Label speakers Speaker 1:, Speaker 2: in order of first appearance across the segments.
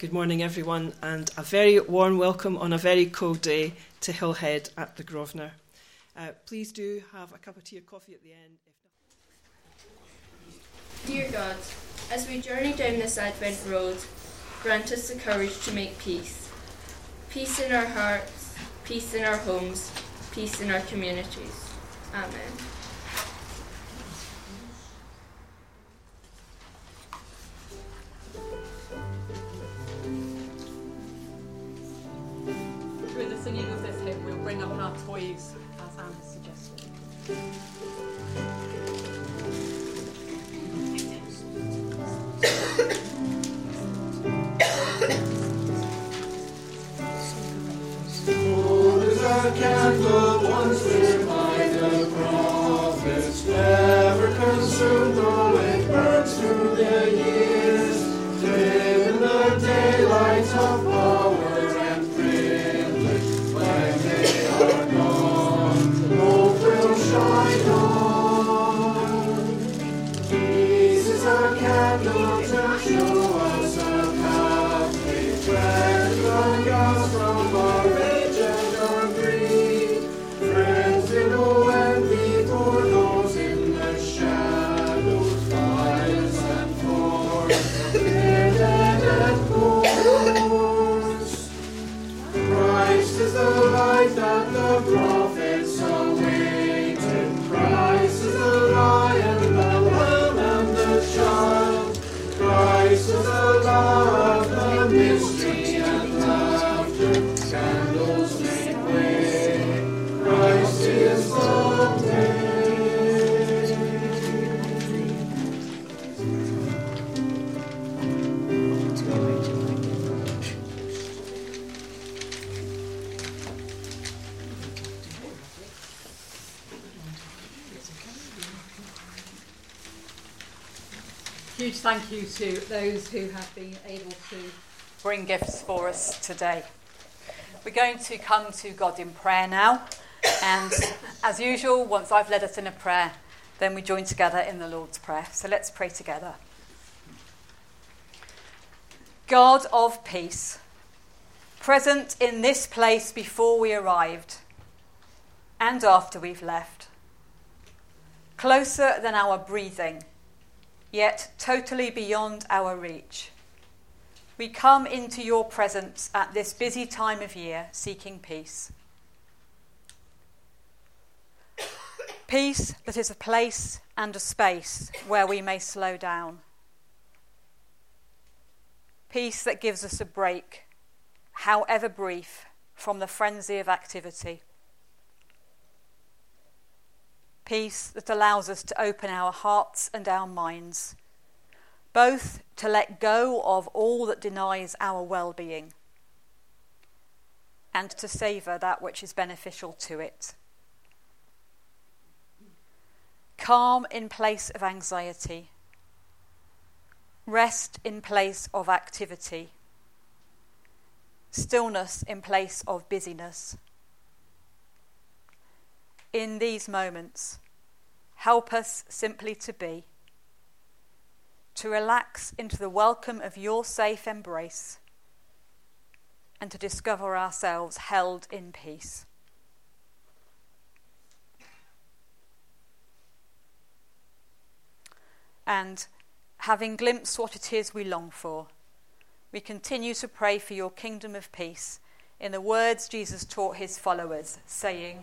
Speaker 1: Good morning, everyone, and a very warm welcome on a very cold day to Hillhead at the Grosvenor. Uh, please do have a cup of tea or coffee at the end.
Speaker 2: Dear God, as we journey down this Advent road, grant us the courage to make peace. Peace in our hearts, peace in our homes, peace in our communities. Amen.
Speaker 3: Consumed those
Speaker 4: who have been able to bring gifts for us today. We're going to come to God in prayer now. And as usual, once I've led us in a prayer, then we join together in the Lord's Prayer. So let's pray together. God of peace, present in this place before we arrived and after we've left, closer than our breathing yet totally beyond our reach. We come into your presence at this busy time of year seeking peace. Peace that is a place and a space where we may slow down. Peace that gives us a break, however brief, from the frenzy of activity. Peace that allows us to open our hearts and our minds, both to let go of all that denies our well being and to savour that which is beneficial to it. Calm in place of anxiety, rest in place of activity, stillness in place of busyness in these moments, help us simply to be, to relax into the welcome of your safe embrace, and to discover ourselves held in peace. And having glimpsed what it is we long for, we continue to pray for your kingdom of peace in the words Jesus taught his followers, saying,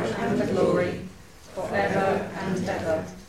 Speaker 5: and the glory, forever and ever.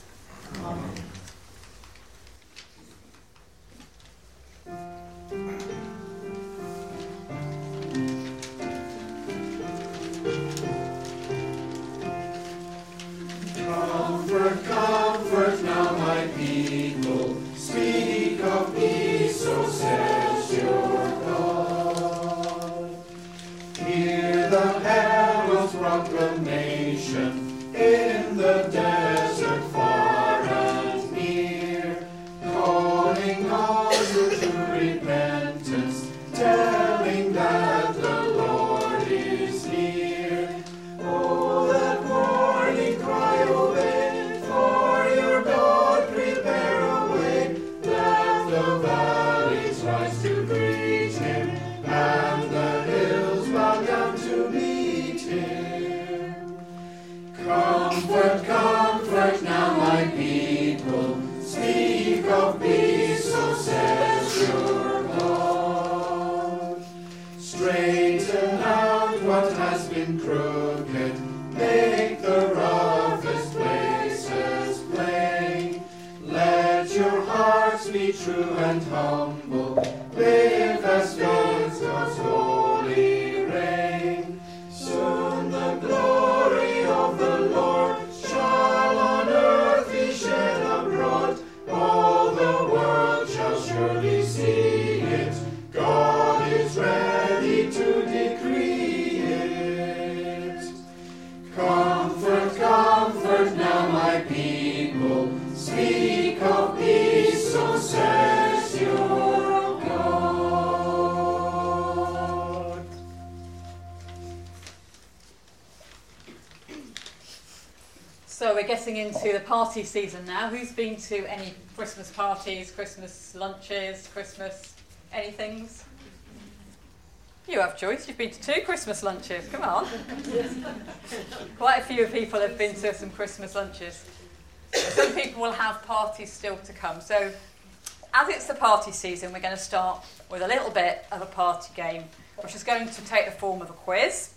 Speaker 4: Getting into the party season now. Who's been to any Christmas parties, Christmas lunches, Christmas anythings? You have choice. You've been to two Christmas lunches. Come on. Quite a few people have been to some Christmas lunches. Some people will have parties still to come. So, as it's the party season, we're going to start with a little bit of a party game, which is going to take the form of a quiz.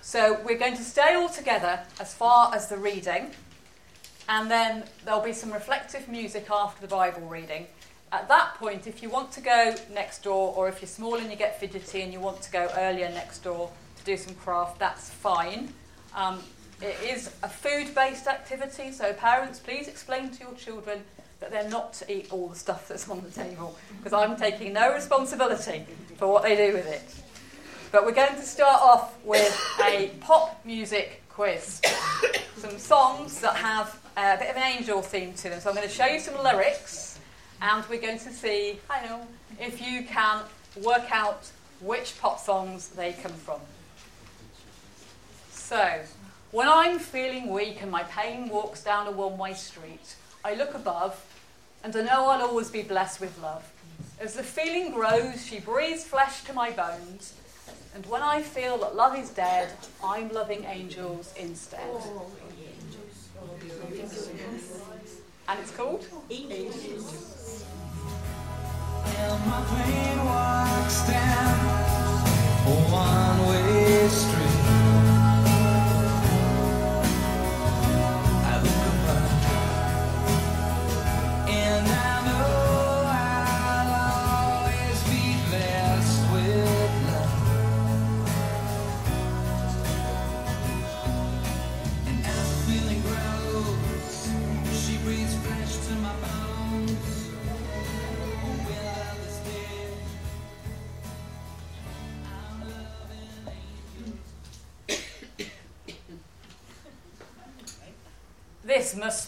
Speaker 4: So we're going to stay all together as far as the reading, and then there'll be some reflective music after the Bible reading. At that point, if you want to go next door, or if you're small and you get fidgety and you want to go earlier next door to do some craft, that's fine. Um, it is a food-based activity, so parents, please explain to your children that they're not to eat all the stuff that's on the table, because I'm taking no responsibility for what they do with it. But we're going to start off with a pop music quiz. Some songs that have a bit of an angel theme to them. So I'm going to show you some lyrics, and we're going to see, know, if you can work out which pop songs they come from. So, when I'm feeling weak and my pain walks down a one way street, I look above and I know I'll always be blessed with love. As the feeling grows, she breathes flesh to my bones. And when I feel that love is dead, I'm loving angels instead. Oh. And it's called
Speaker 6: And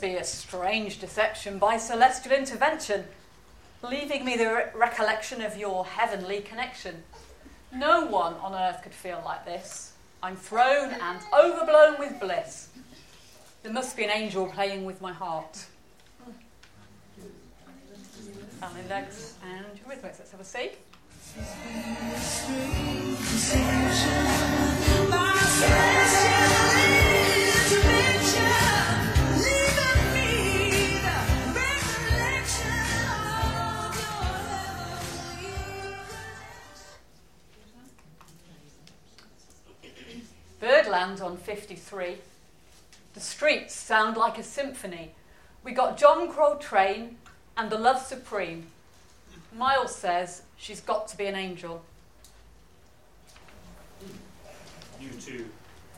Speaker 6: be
Speaker 4: a strange deception by celestial intervention, leaving me the re- recollection of your heavenly connection. No one on earth could feel like this. I'm thrown and overblown with bliss. There must be an angel playing with my heart. Family legs and Eurythmics. Let's have a see. Birdland on 53. The streets sound like a symphony. We got John Coltrane and the Love Supreme. Miles says she's got to be an angel.
Speaker 7: You too.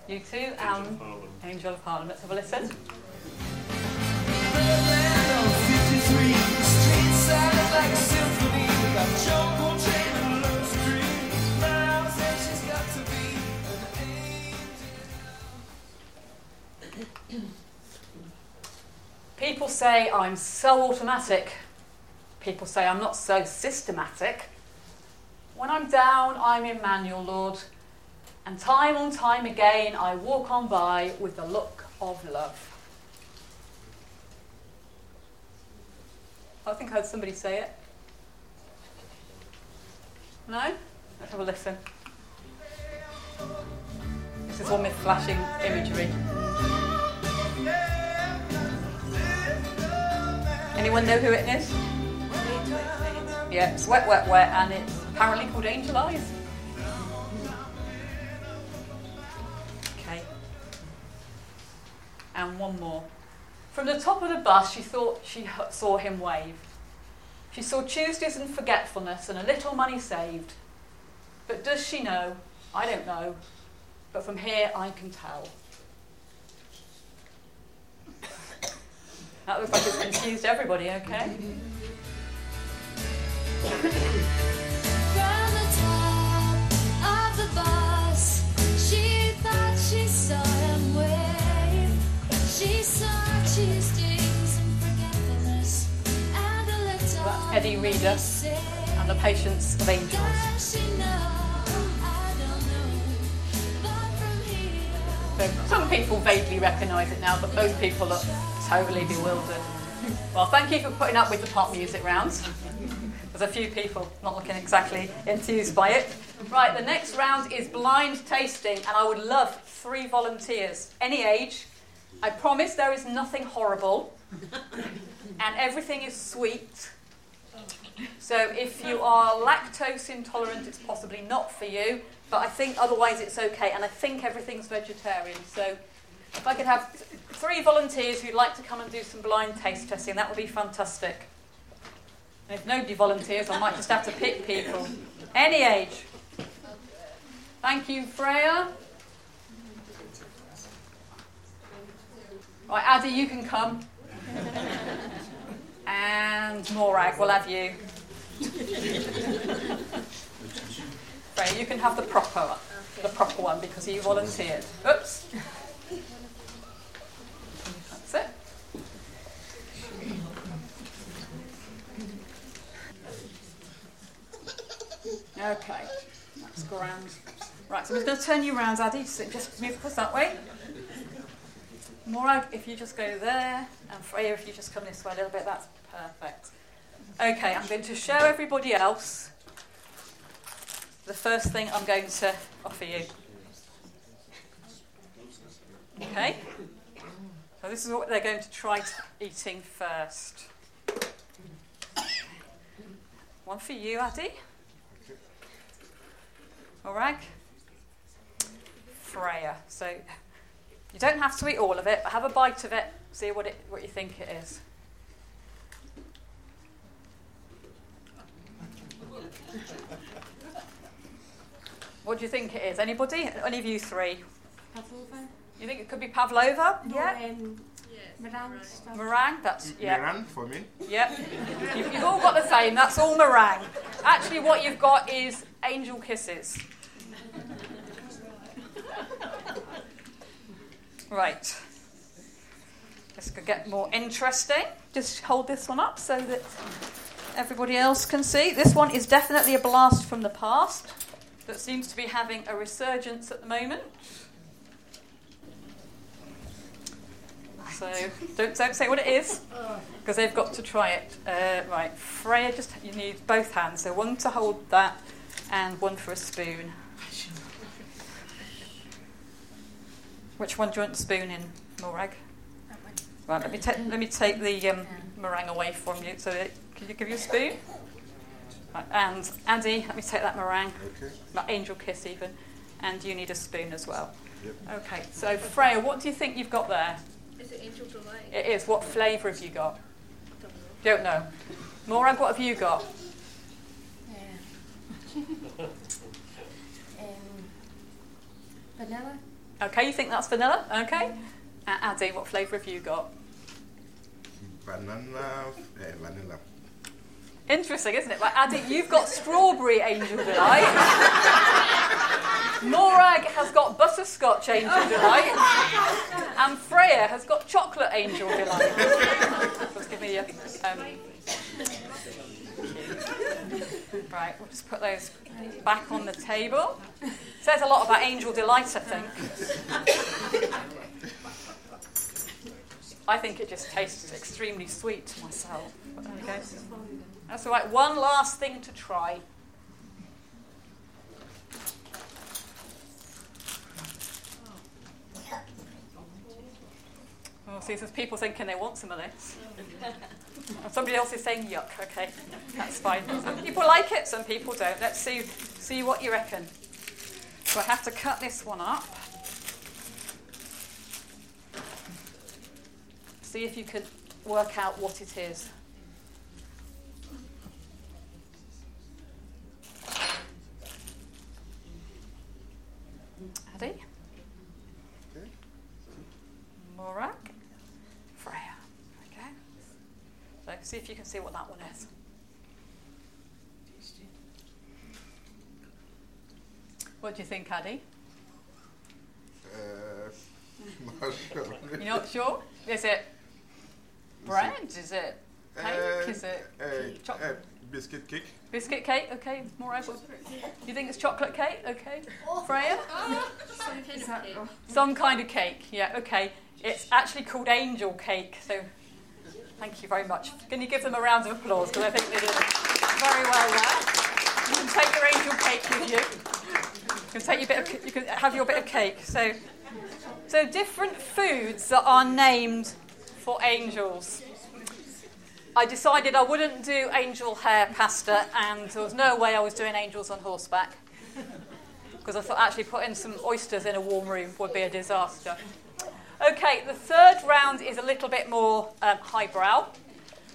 Speaker 4: U2,
Speaker 7: Angel
Speaker 4: and
Speaker 7: of Harlem.
Speaker 4: Angel of Harlem. Let's have a listen.
Speaker 6: Birdland on 53. Streets sound like a symphony. We got John Coltrane
Speaker 4: People say I'm so automatic. People say I'm not so systematic. When I'm down, I'm in manual, Lord. And time on time again, I walk on by with the look of love. I think I heard somebody say it. No? Let's have a listen. This is one with flashing imagery. Anyone know who it is? Yeah, it's Wet, Wet, Wet, and it's apparently called Angel Eyes. Okay. And one more. From the top of the bus, she thought she saw him wave. She saw Tuesdays and forgetfulness and a little money saved. But does she know? I don't know. But from here, I can tell. That looks like it's confused everybody, okay?
Speaker 8: From the top of the bus, she thought she saw him wave. She saw Tuesdays and forgetfulness, and a little
Speaker 4: That's Eddi Reader. And the patience of angels.
Speaker 8: Does she know? I don't know. But from here,
Speaker 4: So some people vaguely recognise it now, but most people are totally bewildered. Well, thank you for putting up with the pop music rounds. There's a few people not looking exactly enthused by it. Right, the next round is blind tasting, and I would love three volunteers, any age. I promise there is nothing horrible, and everything is sweet. So if you are lactose intolerant, it's possibly not for you, but I think otherwise it's okay, and I think everything's vegetarian. So if I could have th- three volunteers who'd like to come and do some blind taste testing, that would be fantastic. And if nobody volunteers, I might just have to pick people. Any age. Thank you, Freya. Right, Addy, you can come. And Morag, we'll have you. Freya, you can have the proper one, the proper one because you volunteered. Oops. That's it. Okay, that's grand. Right, so I'm just going to turn you around, Addy. So just move across that way. Morag, if you just go there, and Freya, if you just come this way a little bit, that's perfect. Okay, I'm going to show everybody else the first thing I'm going to offer you. Okay? So this is what they're going to try eating first. One for you, Addy. Morag. Freya. So you don't have to eat all of it, but have a bite of it, see what it what you think it is. What do you think it is? Anybody? Any of you three?
Speaker 9: Pavlova?
Speaker 4: You think it could be pavlova?
Speaker 9: Yeah. Um, meringue stuff.
Speaker 4: Meringue? That's yeah.
Speaker 10: Miran for me.
Speaker 4: Yep. You've, you've all got the same. That's all meringue. Actually, what you've got is angel kisses. Right. This could get more interesting. Just hold this one up so that everybody else can see. This one is definitely a blast from the past that seems to be having a resurgence at the moment. So don't, don't say what it is because they've got to try it. Uh, right, Freya, just you need both hands. So one to hold that and one for a spoon. Which one do you want the spoon in, Morag? Right, let me take let me take the um, meringue away from you. So that, can you give you a spoon? Right, and Andy, let me take that meringue,
Speaker 10: Okay.
Speaker 4: that angel kiss even, and you need a spoon as well.
Speaker 10: Yep.
Speaker 4: Okay, so Freya, what do you think you've got there?
Speaker 2: Is it Angel Delight?
Speaker 4: It is. What flavour have you got?
Speaker 2: Don't know.
Speaker 4: Don't know. Morag, what have you got?
Speaker 9: Um, vanilla?
Speaker 4: Okay, you think that's vanilla? Okay. Uh, Addy, what flavour have you got?
Speaker 10: Banana, eh, vanilla.
Speaker 4: Interesting, isn't it? Right, Addy, you've got strawberry angel delight. Morag has got butterscotch angel delight. And Freya has got chocolate angel delight. Just give me a. Um, right, we'll just put those back on the table. Says a lot about angel delight, I think. I think it just tastes extremely sweet to myself. But there we go. That's all right. One last thing to try. Oh, see, there's people thinking they want some of this. Somebody else is saying yuck. Okay, that's fine. Some people like it, some people don't. Let's see, see what you reckon. So I have to cut this one up. See if you can work out what it is. Addy? Morag? Freya. Okay. So see if see what that one is. What do you think, Addy?
Speaker 10: Uh, not sure.
Speaker 4: You're not sure? Is it bread? Is it cake? Is it
Speaker 10: uh,
Speaker 4: choc-
Speaker 10: uh, biscuit cake?
Speaker 4: biscuit cake? Okay, more else. You think it's chocolate cake? Okay. Freya? Some kind of cake. Yeah, okay. It's actually called angel cake. So thank you very much. Can you give them a round of applause? Because I think they did very well there. You can take your angel cake with you. You can take your bit of, you can have your bit of cake. So, so different foods that are named for angels. I decided I wouldn't do angel hair pasta, and there was no way I was doing angels on horseback. Because I thought actually putting some oysters in a warm room would be a disaster. Okay, the third round is a little bit more um, highbrow.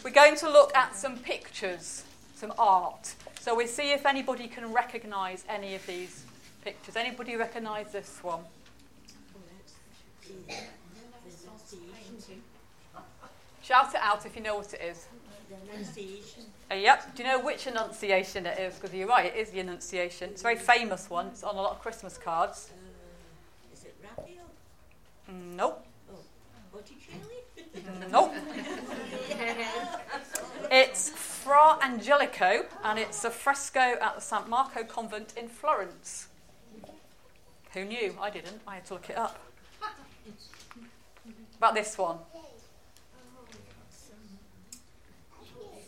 Speaker 4: We're going to look at some pictures, some art. So we'll see if anybody can recognise any of these pictures. Anybody recognise this one? Shout it out if you know what it is. Uh, yep. Do you know which Annunciation it is? Because you're right, it is the Annunciation. It's a very famous one. It's on a lot of Christmas cards.
Speaker 11: Is it Raphael?
Speaker 4: Mm, Nope.
Speaker 11: Botticelli?
Speaker 4: Nope. It's Fra Angelico, and it's a fresco at the San Marco convent in Florence. Who knew? I didn't. I had to look it up. About this one.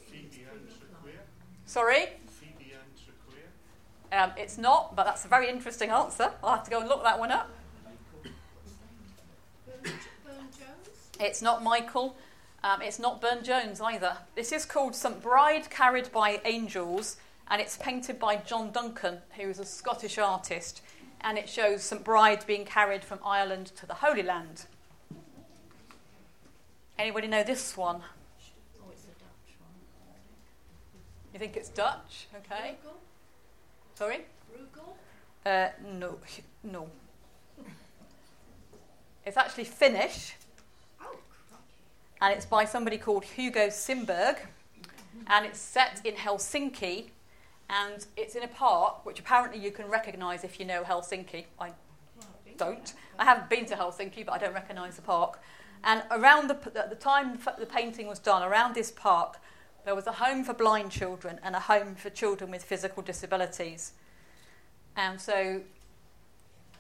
Speaker 7: Phoebe and Sequoia.
Speaker 4: Sorry?
Speaker 7: Phoebe and Sequoia.
Speaker 4: Um, it's not, but that's a very interesting answer. I'll have to go and look that one up. It's not Michael. Um, it's not Burne Jones either. This is called St. Bride Carried by Angels, and it's painted by John Duncan, who is a Scottish artist. And it shows St. Bride being carried from Ireland to the Holy Land. Anybody know this one?
Speaker 11: Oh, it's a Dutch one.
Speaker 4: You think it's Dutch? Okay.
Speaker 11: Bruegel?
Speaker 4: Sorry?
Speaker 11: Bruegel?
Speaker 4: Uh, no, no. It's actually Finnish. And it's by somebody called Hugo Simberg, and it's set in Helsinki, and it's in a park which apparently you can recognise if you know Helsinki. I don't. I haven't been to Helsinki, but I don't recognise the park. And around the at the time the painting was done, around this park, there was a home for blind children and a home for children with physical disabilities. And so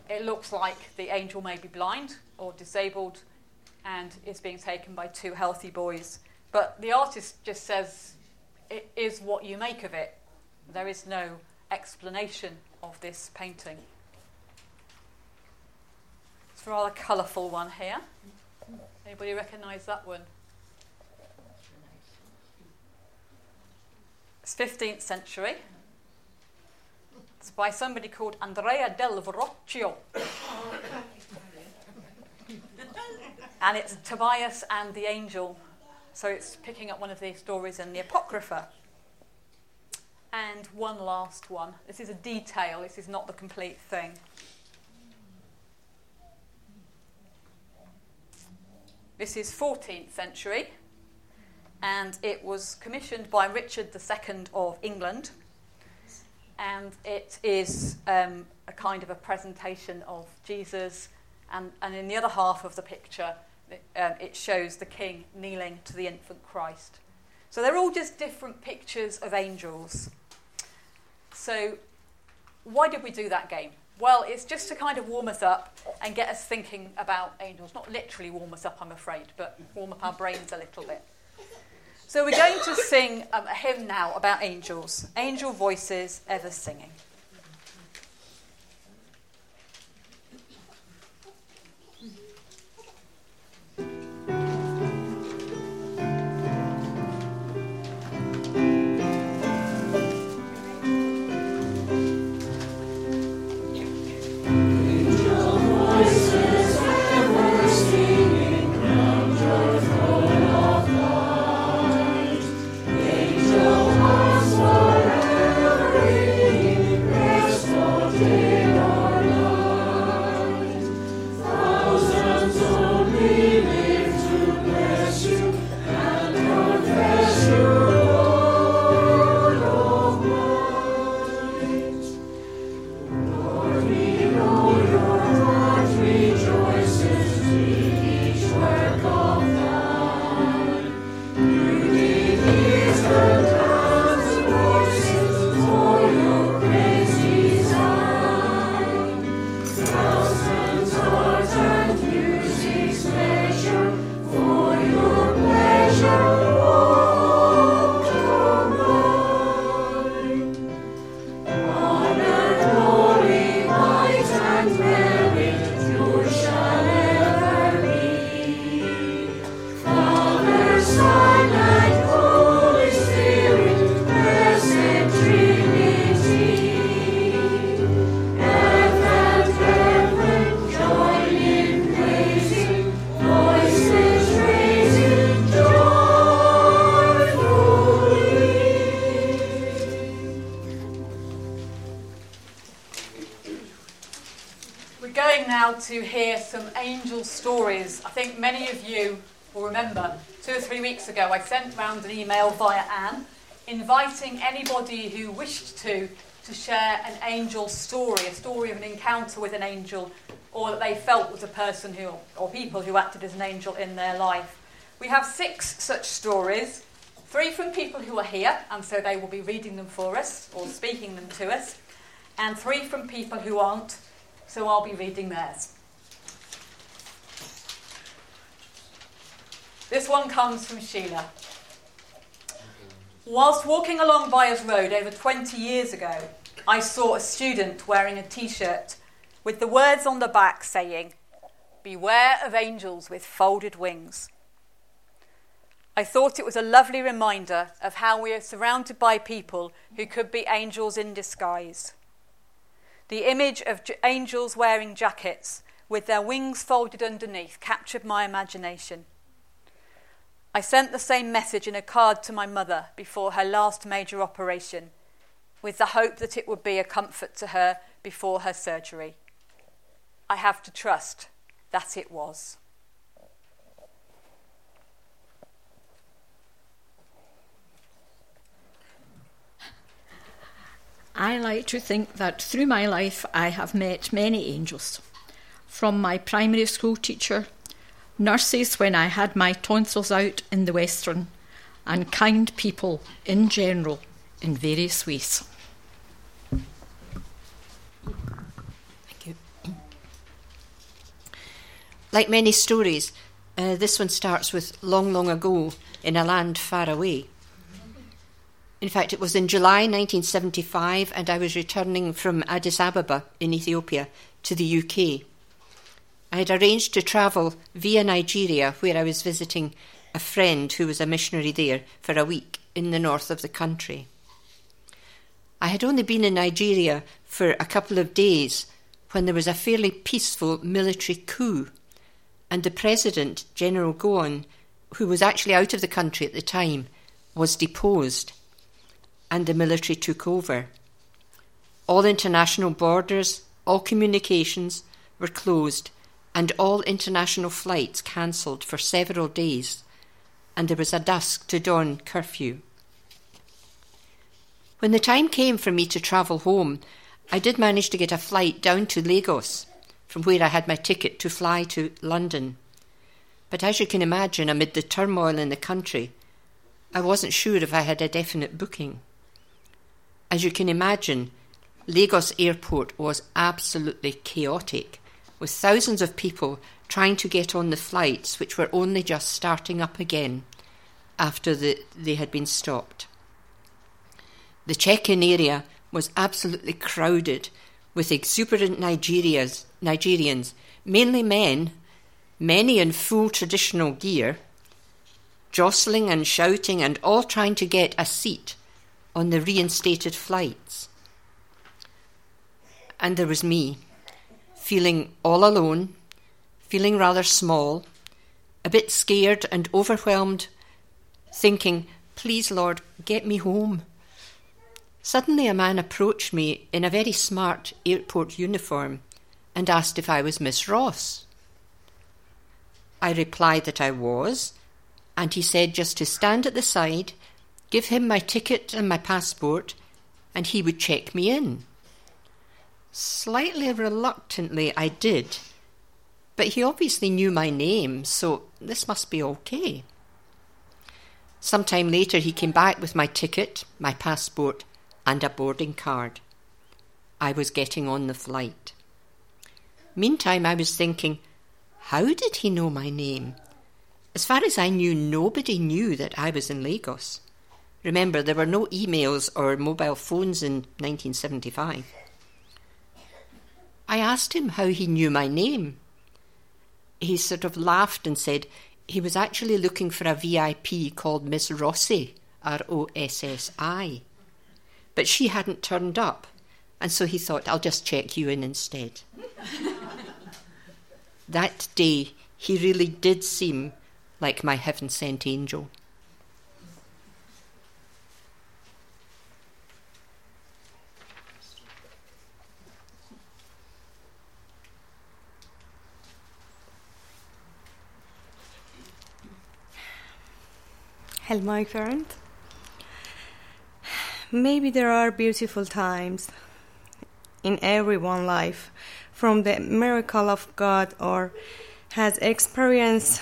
Speaker 4: it looks like the angel may be blind or disabled and is being taken by two healthy boys. But the artist just says it is what you make of it. There is no explanation of this painting. It's a rather colourful one here. Anybody recognise that one? It's 15th century. It's by somebody called Andrea del Verrocchio. And it's Tobias and the angel. So it's picking up one of the stories in the Apocrypha. And one last one. This is a detail, this is not the complete thing. This is 14th century. and it was commissioned by Richard II of England. And it is um, a kind of a presentation of Jesus, and, and in the other half of the picture, um, it shows the king kneeling to the infant Christ. So they're all just different pictures of angels. So, why did we do that game? Well, it's just to kind of warm us up and get us thinking about angels. Not literally warm us up, I'm afraid, but warm up our brains a little bit. So, we're going to sing um, a hymn now about angels. Angel voices ever singing. Weeks ago I sent round an email via Anne inviting anybody who wished to to share an angel story, a story of an encounter with an angel, or that they felt was a person who, or people who acted as an angel in their life. We have six such stories, three from people who are here, and so they will be reading them for us or speaking them to us, and three from people who aren't, so I'll be reading theirs. This one comes from Sheila. Whilst walking along Byres Road over 20 years ago, I saw a student wearing a t shirt with the words on the back saying, Beware of angels with folded wings. I thought it was a lovely reminder of how we are surrounded by people who could be angels in disguise. The image of angels wearing jackets with their wings folded underneath captured my imagination. I sent the same message in a card to my mother before her last major operation, with the hope that it would be a comfort to her before her surgery. I have to trust that it was.
Speaker 12: I like to think that through my life I have met many angels. From my primary school teacher, nurses when I had my tonsils out in the Western, and kind people in general in various ways.
Speaker 13: Thank you. Like many stories, uh, this one starts with long, long ago in a land far away. In fact, it was in July 1975, and I was returning from Addis Ababa in Ethiopia to the UK. I had arranged to travel via Nigeria, where I was visiting a friend who was a missionary there for a week in the north of the country. I had only been in Nigeria for a couple of days when there was a fairly peaceful military coup, and the president, General Gowon, who was actually out of the country at the time, was deposed and the military took over. All international borders, all communications were closed, and all international flights cancelled for several days, and there was a dusk to dawn curfew. When the time came for me to travel home, I did manage to get a flight down to Lagos, from where I had my ticket to fly to London. But as you can imagine, amid the turmoil in the country, I wasn't sure if I had a definite booking. As you can imagine, Lagos airport was absolutely chaotic, with thousands of people trying to get on the flights which were only just starting up again after the, they had been stopped. The check in area was absolutely crowded with exuberant Nigerias, Nigerians, mainly men, many in full traditional gear, jostling and shouting and all trying to get a seat on the reinstated flights. And there was me, feeling all alone, feeling rather small, a bit scared and overwhelmed, thinking, Please, Lord, get me home. Suddenly, a man approached me in a very smart airport uniform and asked if I was Miss Ross. I replied that I was, and he said just to stand at the side, give him my ticket and my passport, and he would check me in. Slightly reluctantly, I did, but he obviously knew my name, so this must be okay. Some time later, he came back with my ticket, my passport, and a boarding card. I was getting on the flight. Meantime, I was thinking, how did he know my name? As far as I knew, nobody knew that I was in Lagos. Remember, there were no emails or mobile phones in 1975. I asked him how he knew my name. He sort of laughed and said he was actually looking for a VIP called Miss Rossi, R O S S I. But she hadn't turned up, and so he thought, I'll just check you in instead. that day, he really did seem like my heaven sent angel.
Speaker 14: My friend. Maybe there are beautiful times in everyone's life from the miracle of God or has experienced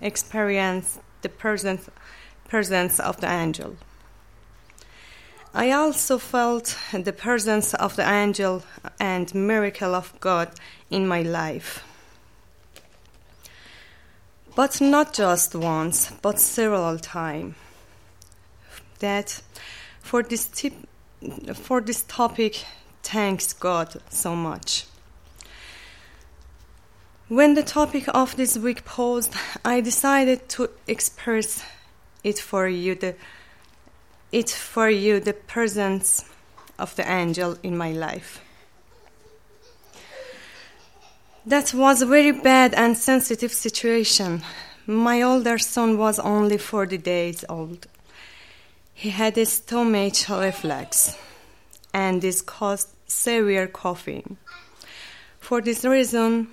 Speaker 14: experienced the presence presence of the angel. I also felt the presence of the angel and miracle of God in my life. But not just once, but several times. That for this tip, for this topic, thanks God so much. When the topic of this week posed, I decided to express it for you the it for you the presence of the angel in my life. That was a very bad and sensitive situation. My older son was only 40 days old. He had a stomach reflux and this caused severe coughing. For this reason,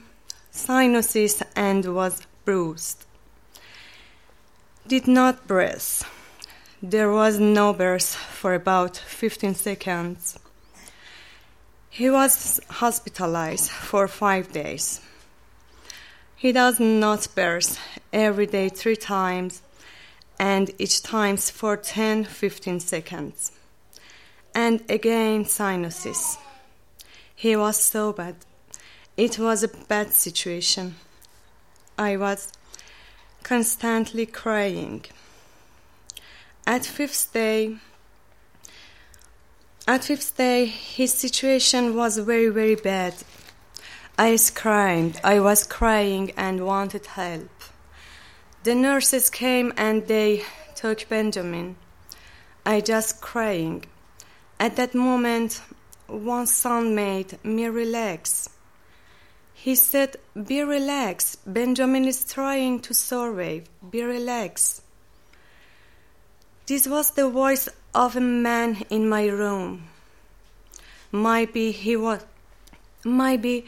Speaker 14: sinuses and was bruised. Did not breathe. There was no breath for about 15 seconds. He was hospitalized for five days. He does not burst every day three times and each times for 10 15 seconds. And again, sinuses. He was so bad. It was a bad situation. I was constantly crying. At fifth day, at fifth day, his situation was very, very bad. I screamed. I was crying and wanted help. The nurses came and they took Benjamin. I just crying. At that moment, one son made me relax. He said, Be relaxed. Benjamin is trying to survive. Be relaxed. This was the voice of a man in my room. Maybe he was, maybe,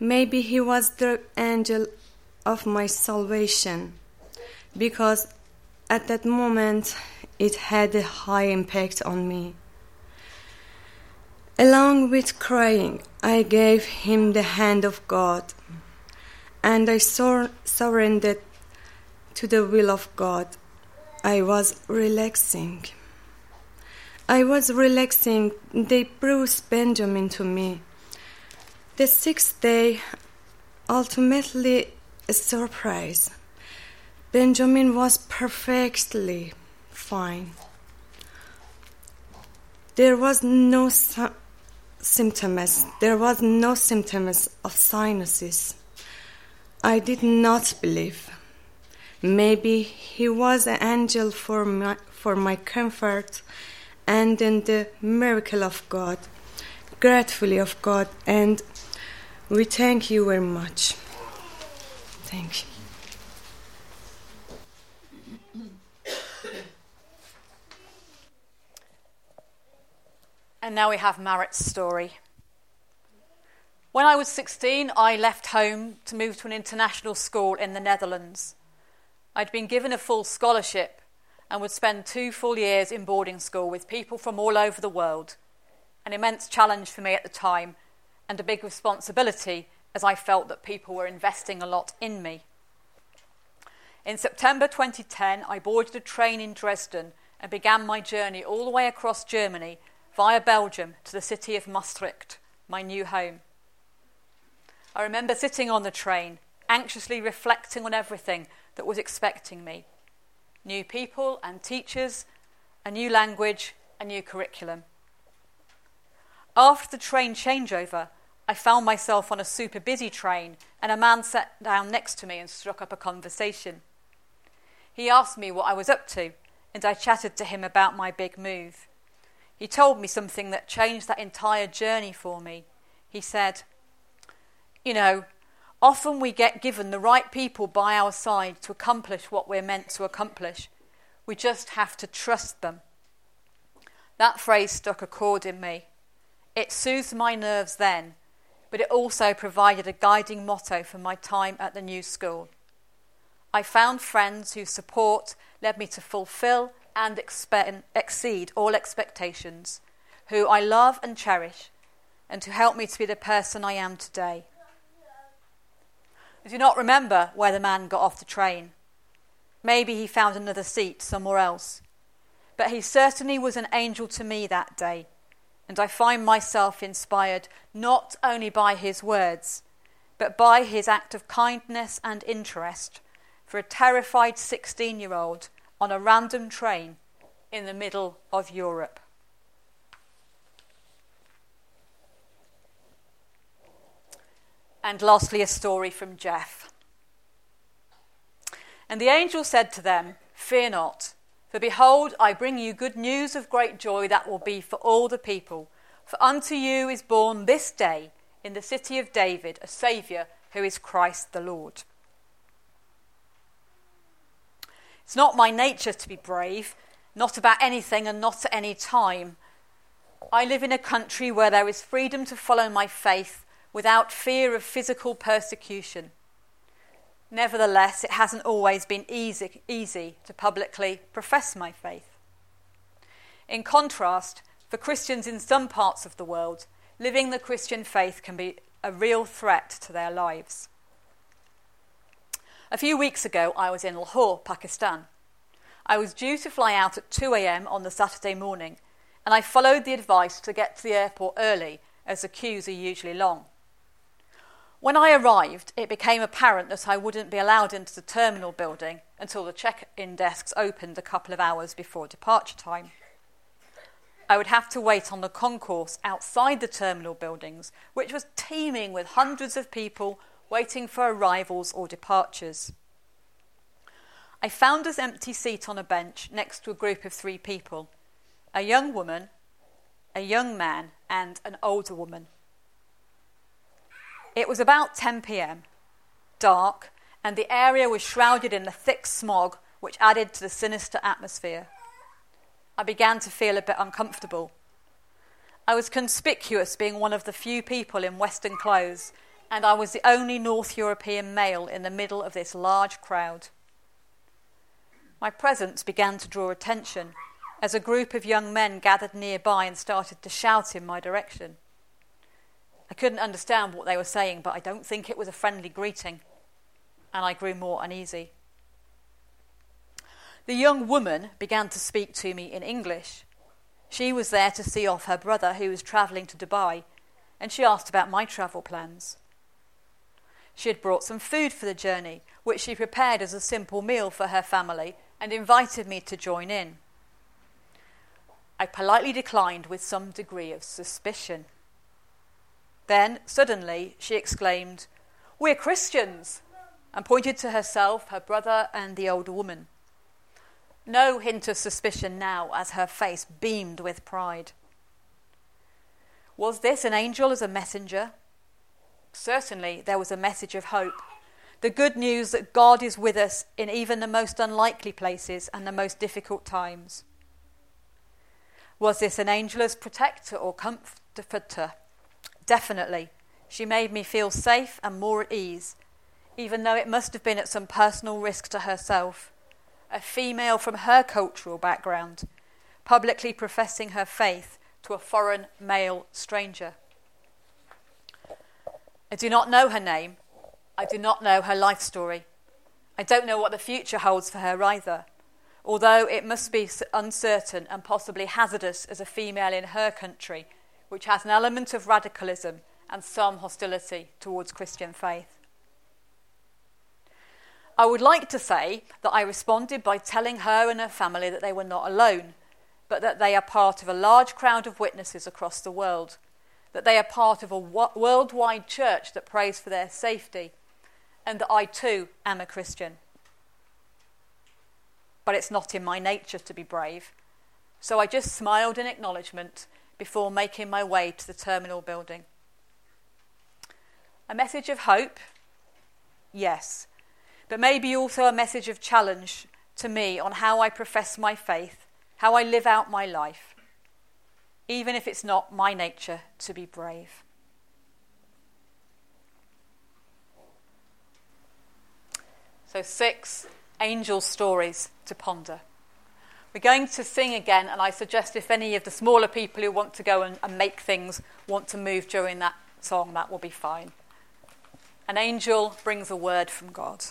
Speaker 14: maybe he was the angel of my salvation, because at that moment it had a high impact on me. Along with crying, I gave him the hand of God and I sur- surrendered to the will of God. I was relaxing. I was relaxing. They bruised Benjamin to me. The sixth day, ultimately a surprise. Benjamin was perfectly fine. There was no sy- symptoms. There was no symptoms of sinuses. I did not believe. Maybe he was an angel for my, for my comfort and in the miracle of God, gratefully of God, and we thank you very much. Thank you.
Speaker 4: And now we have Marit's story. When I was 16, I left home to move to an international school in the Netherlands. I'd been given a full scholarship and would spend two full years in boarding school with people from all over the world. An immense challenge for me at the time and a big responsibility as I felt that people were investing a lot in me. In September 2010, I boarded a train in Dresden and began my journey all the way across Germany via Belgium to the city of Maastricht, my new home. I remember sitting on the train, anxiously reflecting on everything that was expecting me new people and teachers, a new language, a new curriculum. After the train changeover, I found myself on a super busy train, and a man sat down next to me and struck up a conversation. He asked me what I was up to, and I chatted to him about my big move. He told me something that changed that entire journey for me. He said, You know, often we get given the right people by our side to accomplish what we're meant to accomplish. We just have to trust them. That phrase struck a chord in me. It soothed my nerves then, but it also provided a guiding motto for my time at the new school. I found friends whose support led me to fulfill and expe- exceed all expectations, who I love and cherish, and to help me to be the person I am today. Do not remember where the man got off the train. Maybe he found another seat somewhere else. But he certainly was an angel to me that day, and I find myself inspired not only by his words, but by his act of kindness and interest for a terrified 16 year old on a random train in the middle of Europe. And lastly, a story from Jeff. And the angel said to them, Fear not, for behold, I bring you good news of great joy that will be for all the people. For unto you is born this day in the city of David a Saviour who is Christ the Lord. It's not my nature to be brave, not about anything and not at any time. I live in a country where there is freedom to follow my faith without fear of physical persecution. Nevertheless, it hasn't always been easy, easy to publicly profess my faith. In contrast, for Christians in some parts of the world, living the Christian faith can be a real threat to their lives. A few weeks ago, I was in Lahore, Pakistan. I was due to fly out at 2 a.m. on the Saturday morning, and I followed the advice to get to the airport early, as the queues are usually long. When I arrived, it became apparent that I wouldn't be allowed into the terminal building until the check in desks opened a couple of hours before departure time. I would have to wait on the concourse outside the terminal buildings, which was teeming with hundreds of people waiting for arrivals or departures. I found an empty seat on a bench next to a group of three people a young woman, a young man, and an older woman. It was about 10 pm, dark, and the area was shrouded in the thick smog which added to the sinister atmosphere. I began to feel a bit uncomfortable. I was conspicuous being one of the few people in Western clothes, and I was the only North European male in the middle of this large crowd. My presence began to draw attention as a group of young men gathered nearby and started to shout in my direction. I couldn't understand what they were saying, but I don't think it was a friendly greeting, and I grew more uneasy. The young woman began to speak to me in English. She was there to see off her brother who was travelling to Dubai, and she asked about my travel plans. She had brought some food for the journey, which she prepared as a simple meal for her family and invited me to join in. I politely declined with some degree of suspicion. Then, suddenly, she exclaimed, We're Christians! and pointed to herself, her brother, and the older woman. No hint of suspicion now, as her face beamed with pride. Was this an angel as a messenger? Certainly, there was a message of hope. The good news that God is with us in even the most unlikely places and the most difficult times. Was this an angel as protector or comforter? Definitely. She made me feel safe and more at ease, even though it must have been at some personal risk to herself. A female from her cultural background, publicly professing her faith to a foreign male stranger. I do not know her name. I do not know her life story. I don't know what the future holds for her either, although it must be uncertain and possibly hazardous as a female in her country, which has an element of radicalism and some hostility towards Christian faith. I would like to say that I responded by telling her and her family that they were not alone, but that they are part of a large crowd of witnesses across the world, that they are part of a worldwide church that prays for their safety, and that I too am a Christian. But it's not in my nature to be brave, so I just smiled in acknowledgement before making my way to the terminal building. A message of hope? Yes, but maybe also a message of challenge to me on how I profess my faith, how I live out my life, even if it's not my nature to be brave. So, six angel stories to ponder. We're going to sing again, and I suggest if any of the smaller people who want to go and, and make things want to move during that song, that will be fine. An angel brings a word from God.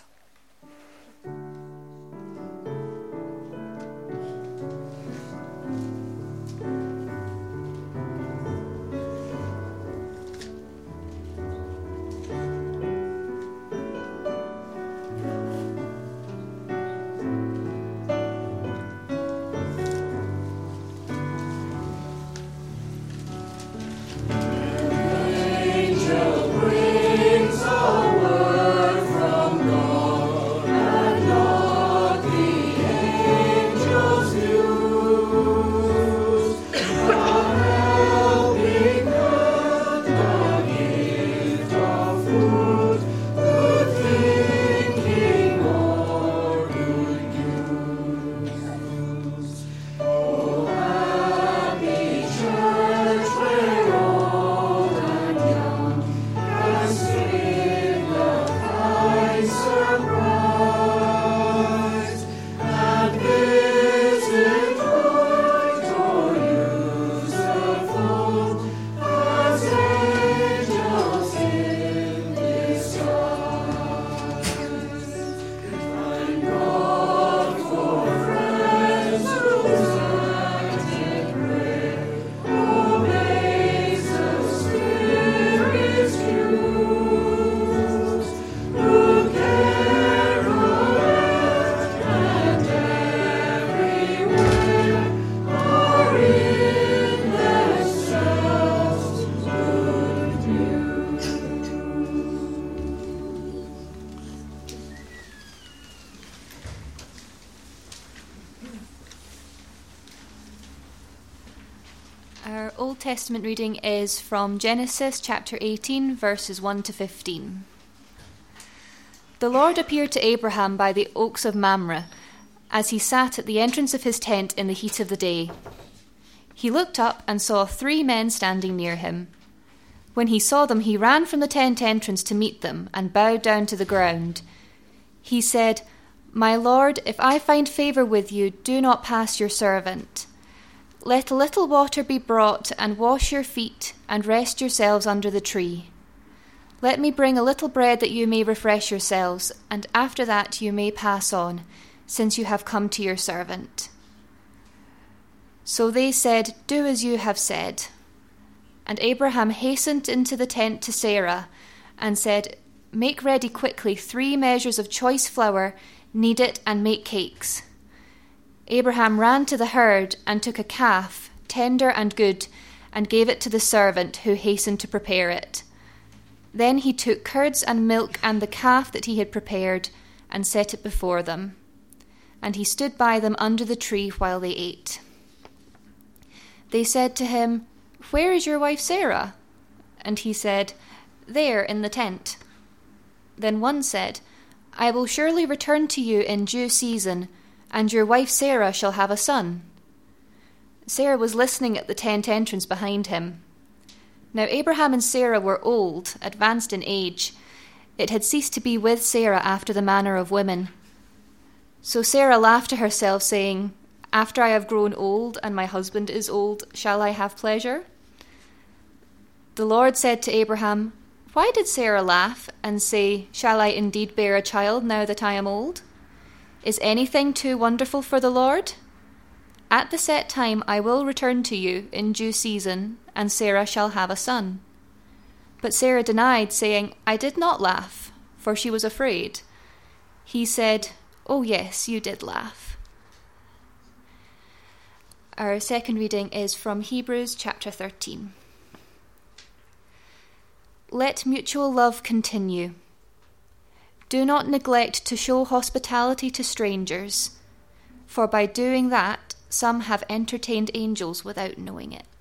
Speaker 15: Testament reading is from Genesis chapter 18, verses 1 to 15. The Lord appeared to Abraham by the oaks of Mamre as he sat at the entrance of his tent in the heat of the day. He looked up and saw three men standing near him. When he saw them, he ran from the tent entrance to meet them and bowed down to the ground. He said, My lord, if I find favour with you, do not pass your servant. Let a little water be brought, and wash your feet, and rest yourselves under the tree. Let me bring a little bread that you may refresh yourselves, and after that you may pass on, since you have come to your servant. So they said, Do as you have said. And Abraham hastened into the tent to Sarah, and said, Make ready quickly three measures of choice flour, knead it, and make cakes. Abraham ran to the herd and took a calf, tender and good, and gave it to the servant who hastened to prepare it. Then he took curds and milk and the calf that he had prepared, and set it before them. And he stood by them under the tree while they ate. They said to him, Where is your wife Sarah? And he said, There in the tent. Then one said, I will surely return to you in due season, and your wife Sarah shall have a son. Sarah was listening at the tent entrance behind him. Now Abraham and Sarah were old, advanced in age. It had ceased to be with Sarah after the manner of women. So Sarah laughed to herself, saying, After I have grown old, and my husband is old, shall I have pleasure? The Lord said to Abraham, Why did Sarah laugh and say, Shall I indeed bear a child now that I am old? Is anything too wonderful for the Lord? At the set time I will return to you in due season, and Sarah shall have a son. But Sarah denied, saying, I did not laugh, for she was afraid. He said, Oh, yes, you did laugh. Our second reading is from Hebrews chapter 13. Let mutual love continue. Do not neglect to show hospitality to strangers, for by doing that, some have entertained angels without knowing it.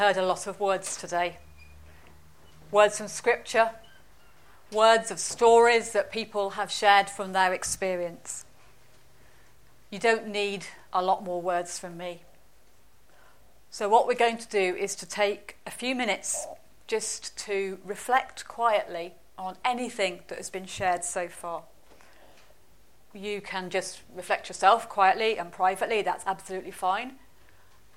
Speaker 4: Heard a lot of words today words from Scripture, words of stories that people have shared from their experience. You don't need a lot more words from me. So, what we're going to do is to take a few minutes just to reflect quietly on anything that has been shared so far. You can just reflect yourself quietly and privately, that's absolutely fine.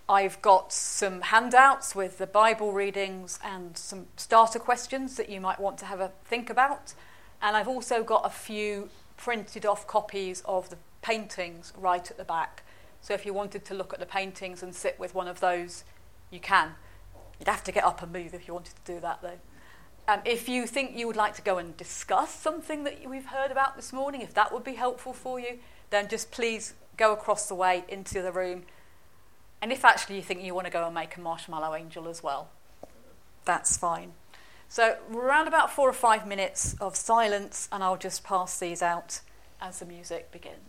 Speaker 4: I've got some handouts with the Bible readings and some starter questions that you might want to have a think about. And I've also got a few printed off copies of the paintings right at the back. So if you wanted to look at the paintings and sit with one of those, you can. You'd have to get up and move if you wanted to do that, though. Um, if you think you would like to go and discuss something that we've heard about this morning, if that would be helpful for you, then just please go across the way into the room and if actually you think you want to go and make a marshmallow angel as well, that's fine. So, around about four or five minutes of silence, and I'll just pass these out as the music begins.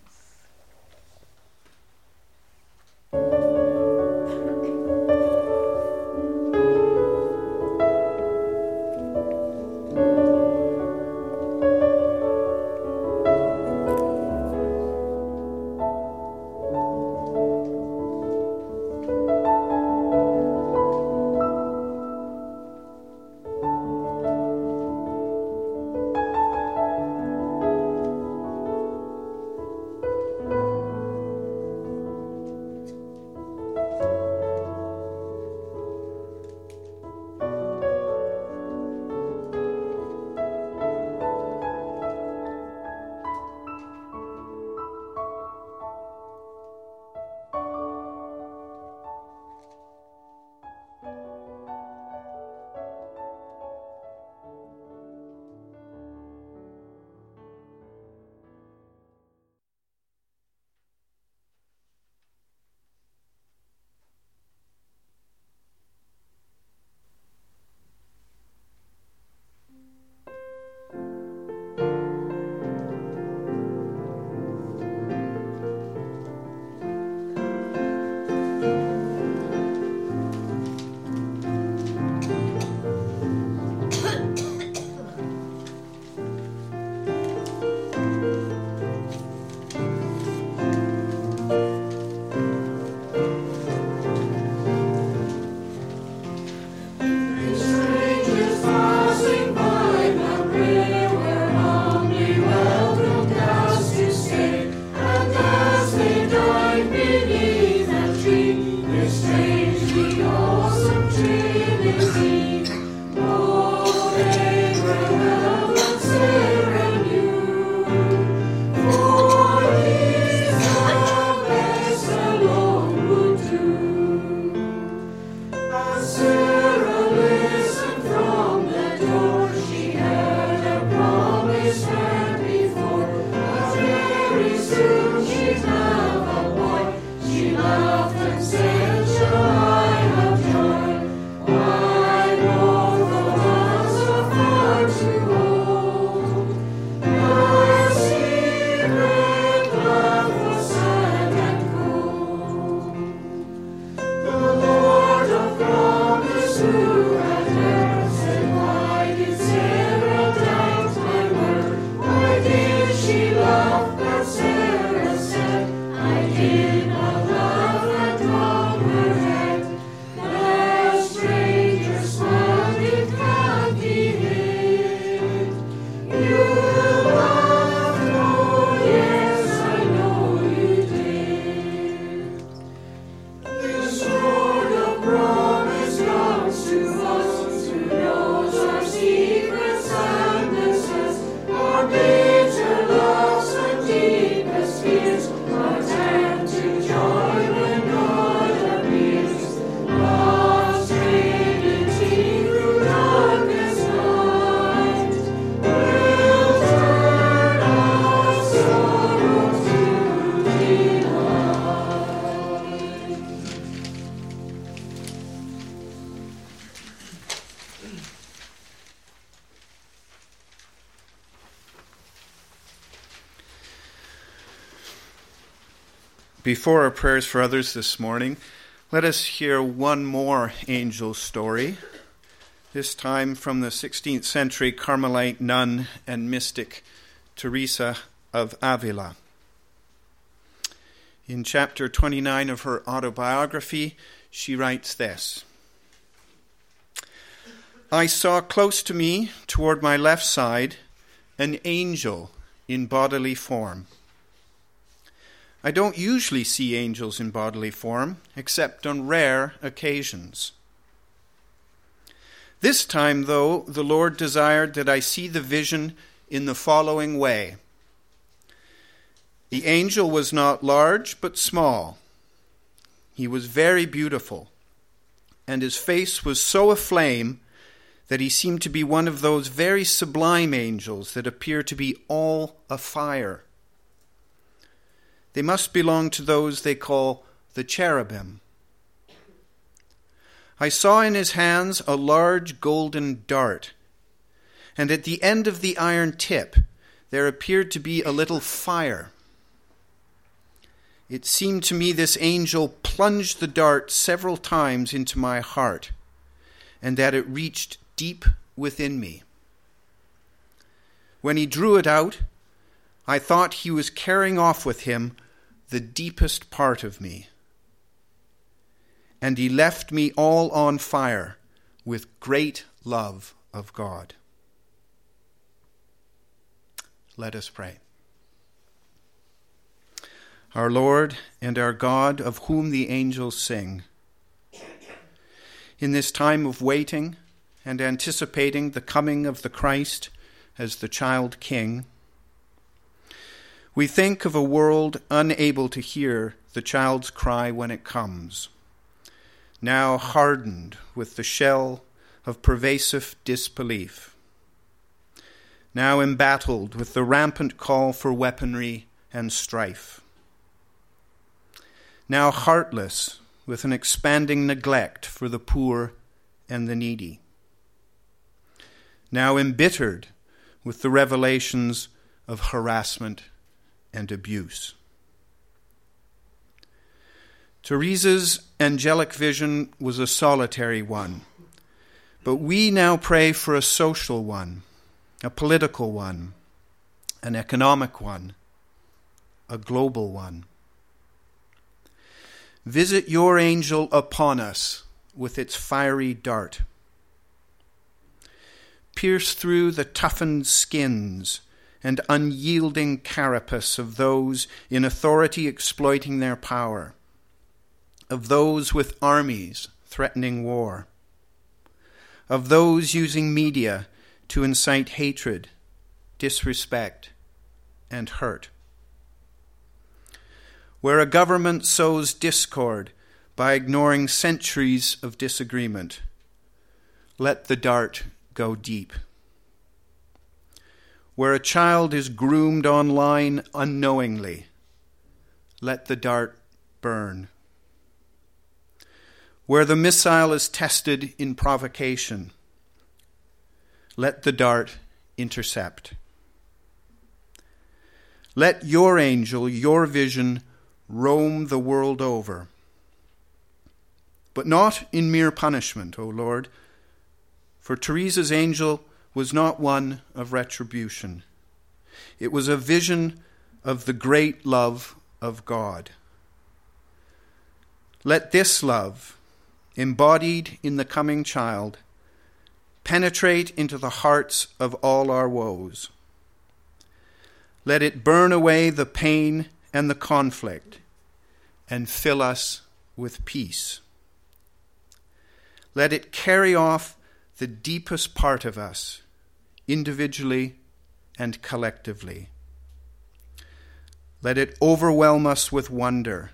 Speaker 16: Before our prayers for others this morning, let us hear one more angel story, this time from the 16th century Carmelite nun and mystic Teresa of Avila. In chapter 29 of her autobiography, she writes this I saw close to me, toward my left side, an angel in bodily form. I don't usually see angels in bodily form, except on rare occasions. This time, though, the Lord desired that I see the vision in the following way The angel was not large, but small. He was very beautiful, and his face was so aflame that he seemed to be one of those very sublime angels that appear to be all afire. They must belong to those they call the cherubim. I saw in his hands a large golden dart, and at the end of the iron tip there appeared to be a little fire. It seemed to me this angel plunged the dart several times into my heart, and that it reached deep within me. When he drew it out, I thought he was carrying off with him the deepest part of me. And he left me all on fire with great love of God. Let us pray. Our Lord and our God, of whom the angels sing, in this time of waiting and anticipating the coming of the Christ as the child King, we think of a world unable to hear the child's cry when it comes, now hardened with the shell of pervasive disbelief, now embattled with the rampant call for weaponry and strife, now heartless with an expanding neglect for the poor and the needy, now embittered with the revelations of harassment and abuse. Teresa's angelic vision was a solitary one, but we now pray for a social one, a political one, an economic one, a global one. Visit your angel upon us with its fiery dart. Pierce through the toughened skins and unyielding carapace of those in authority exploiting their power, of those with armies threatening war, of those using media to incite hatred, disrespect, and hurt. Where a government sows discord by ignoring centuries of disagreement, let the dart go deep where a child is groomed online unknowingly, let the dart burn. Where the missile is tested in provocation, let the dart intercept. Let your angel, your vision, roam the world over. But not in mere punishment, O Lord, for Teresa's angel was not one of retribution. It was a vision of the great love of God. Let this love, embodied in the coming child, penetrate into the hearts of all our woes. Let it burn away the pain and the conflict and fill us with peace. Let it carry off the deepest part of us individually and collectively. Let it overwhelm us with wonder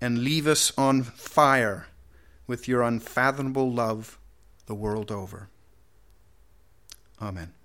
Speaker 16: and leave us on fire with your unfathomable love the world over. Amen.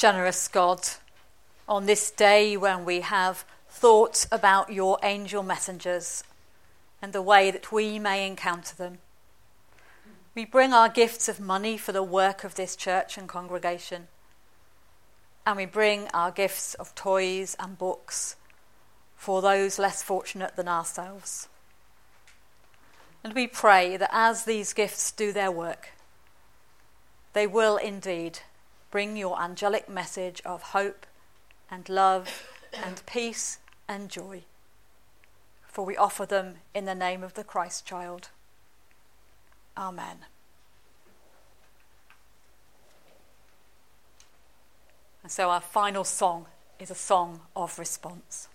Speaker 3: Generous God, on this day when we have thought about your angel messengers and the way that we may encounter them, we bring our gifts of money for the work of this church and congregation, and we bring our gifts of toys and books for those less fortunate than ourselves. And we pray that as these gifts do their work, they will indeed bring your angelic message of hope and love and peace and joy. For we offer them in the name of the Christ child. Amen. And so our final song is a song of response.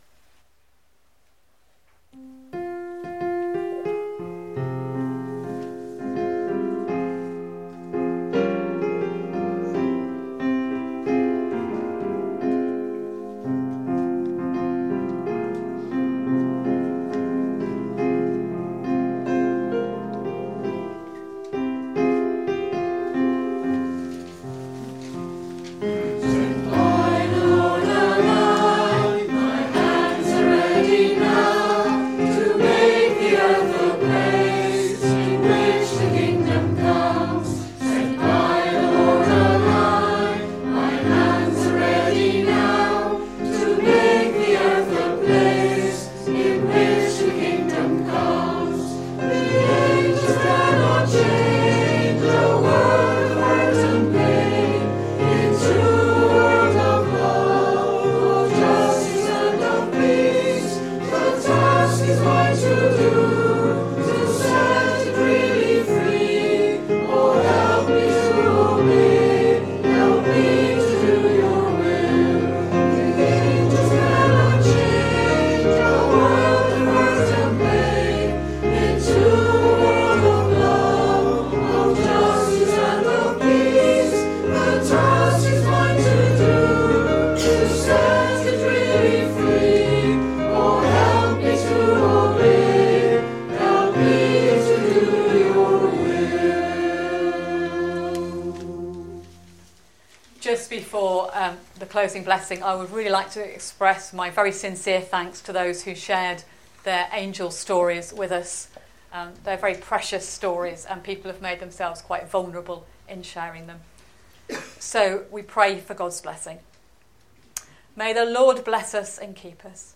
Speaker 3: Closing blessing, I would really like to express my very sincere thanks to those who shared their angel stories with us. Um, they're very precious stories, and people have made themselves quite vulnerable in sharing them. So we pray for God's blessing. May the Lord bless us and keep us.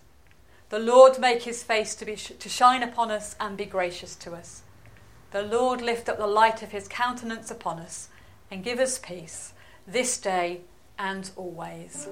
Speaker 3: The Lord make his face to, be sh- to shine upon us and be gracious to us. The Lord lift up the light of his countenance upon us and give us peace this day and always.